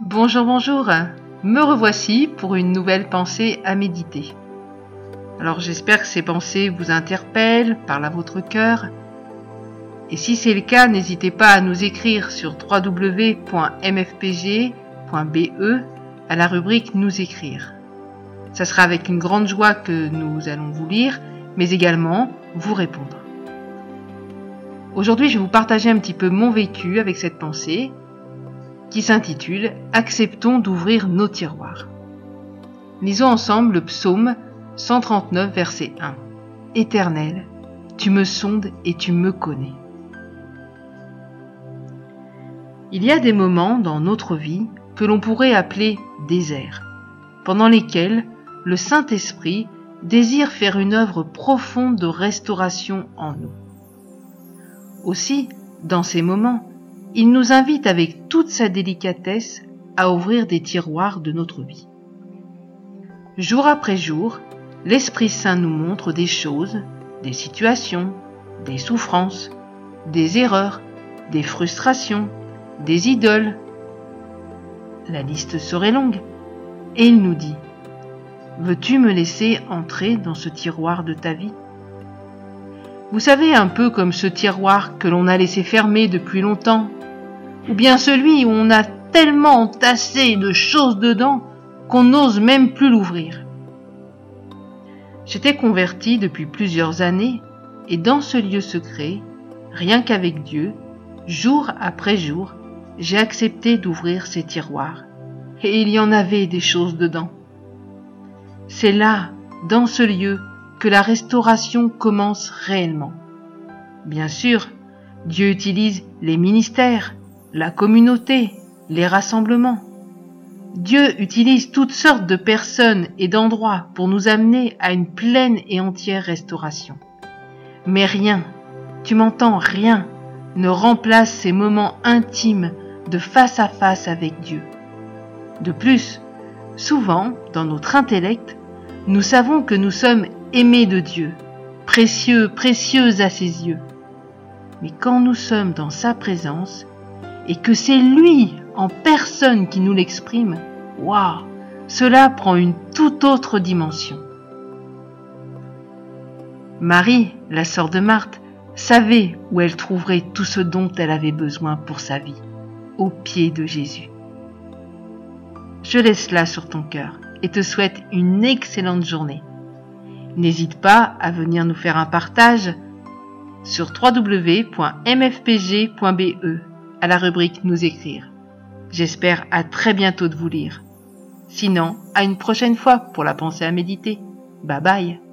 Bonjour, bonjour. Me revoici pour une nouvelle pensée à méditer. Alors j'espère que ces pensées vous interpellent, parlent à votre cœur. Et si c'est le cas, n'hésitez pas à nous écrire sur www.mfpg.be à la rubrique Nous écrire. Ça sera avec une grande joie que nous allons vous lire, mais également vous répondre. Aujourd'hui, je vais vous partager un petit peu mon vécu avec cette pensée qui s'intitule Acceptons d'ouvrir nos tiroirs. Lisons ensemble le psaume 139, verset 1. Éternel, tu me sondes et tu me connais. Il y a des moments dans notre vie que l'on pourrait appeler déserts, pendant lesquels le Saint-Esprit désire faire une œuvre profonde de restauration en nous. Aussi, dans ces moments, il nous invite avec toute sa délicatesse à ouvrir des tiroirs de notre vie. Jour après jour, l'Esprit Saint nous montre des choses, des situations, des souffrances, des erreurs, des frustrations, des idoles. La liste serait longue. Et il nous dit, Veux-tu me laisser entrer dans ce tiroir de ta vie? Vous savez, un peu comme ce tiroir que l'on a laissé fermer depuis longtemps ou bien celui où on a tellement entassé de choses dedans qu'on n'ose même plus l'ouvrir. J'étais converti depuis plusieurs années et dans ce lieu secret, rien qu'avec Dieu, jour après jour, j'ai accepté d'ouvrir ces tiroirs. Et il y en avait des choses dedans. C'est là, dans ce lieu, que la restauration commence réellement. Bien sûr, Dieu utilise les ministères, la communauté, les rassemblements. Dieu utilise toutes sortes de personnes et d'endroits pour nous amener à une pleine et entière restauration. Mais rien, tu m'entends, rien ne remplace ces moments intimes de face à face avec Dieu. De plus, souvent, dans notre intellect, nous savons que nous sommes aimés de Dieu, précieux, précieux à ses yeux. Mais quand nous sommes dans sa présence, et que c'est lui en personne qui nous l'exprime, waouh, cela prend une toute autre dimension. Marie, la sœur de Marthe, savait où elle trouverait tout ce dont elle avait besoin pour sa vie, au pied de Jésus. Je laisse là sur ton cœur et te souhaite une excellente journée. N'hésite pas à venir nous faire un partage sur www.mfpg.be à la rubrique Nous écrire. J'espère à très bientôt de vous lire. Sinon, à une prochaine fois pour la pensée à méditer. Bye bye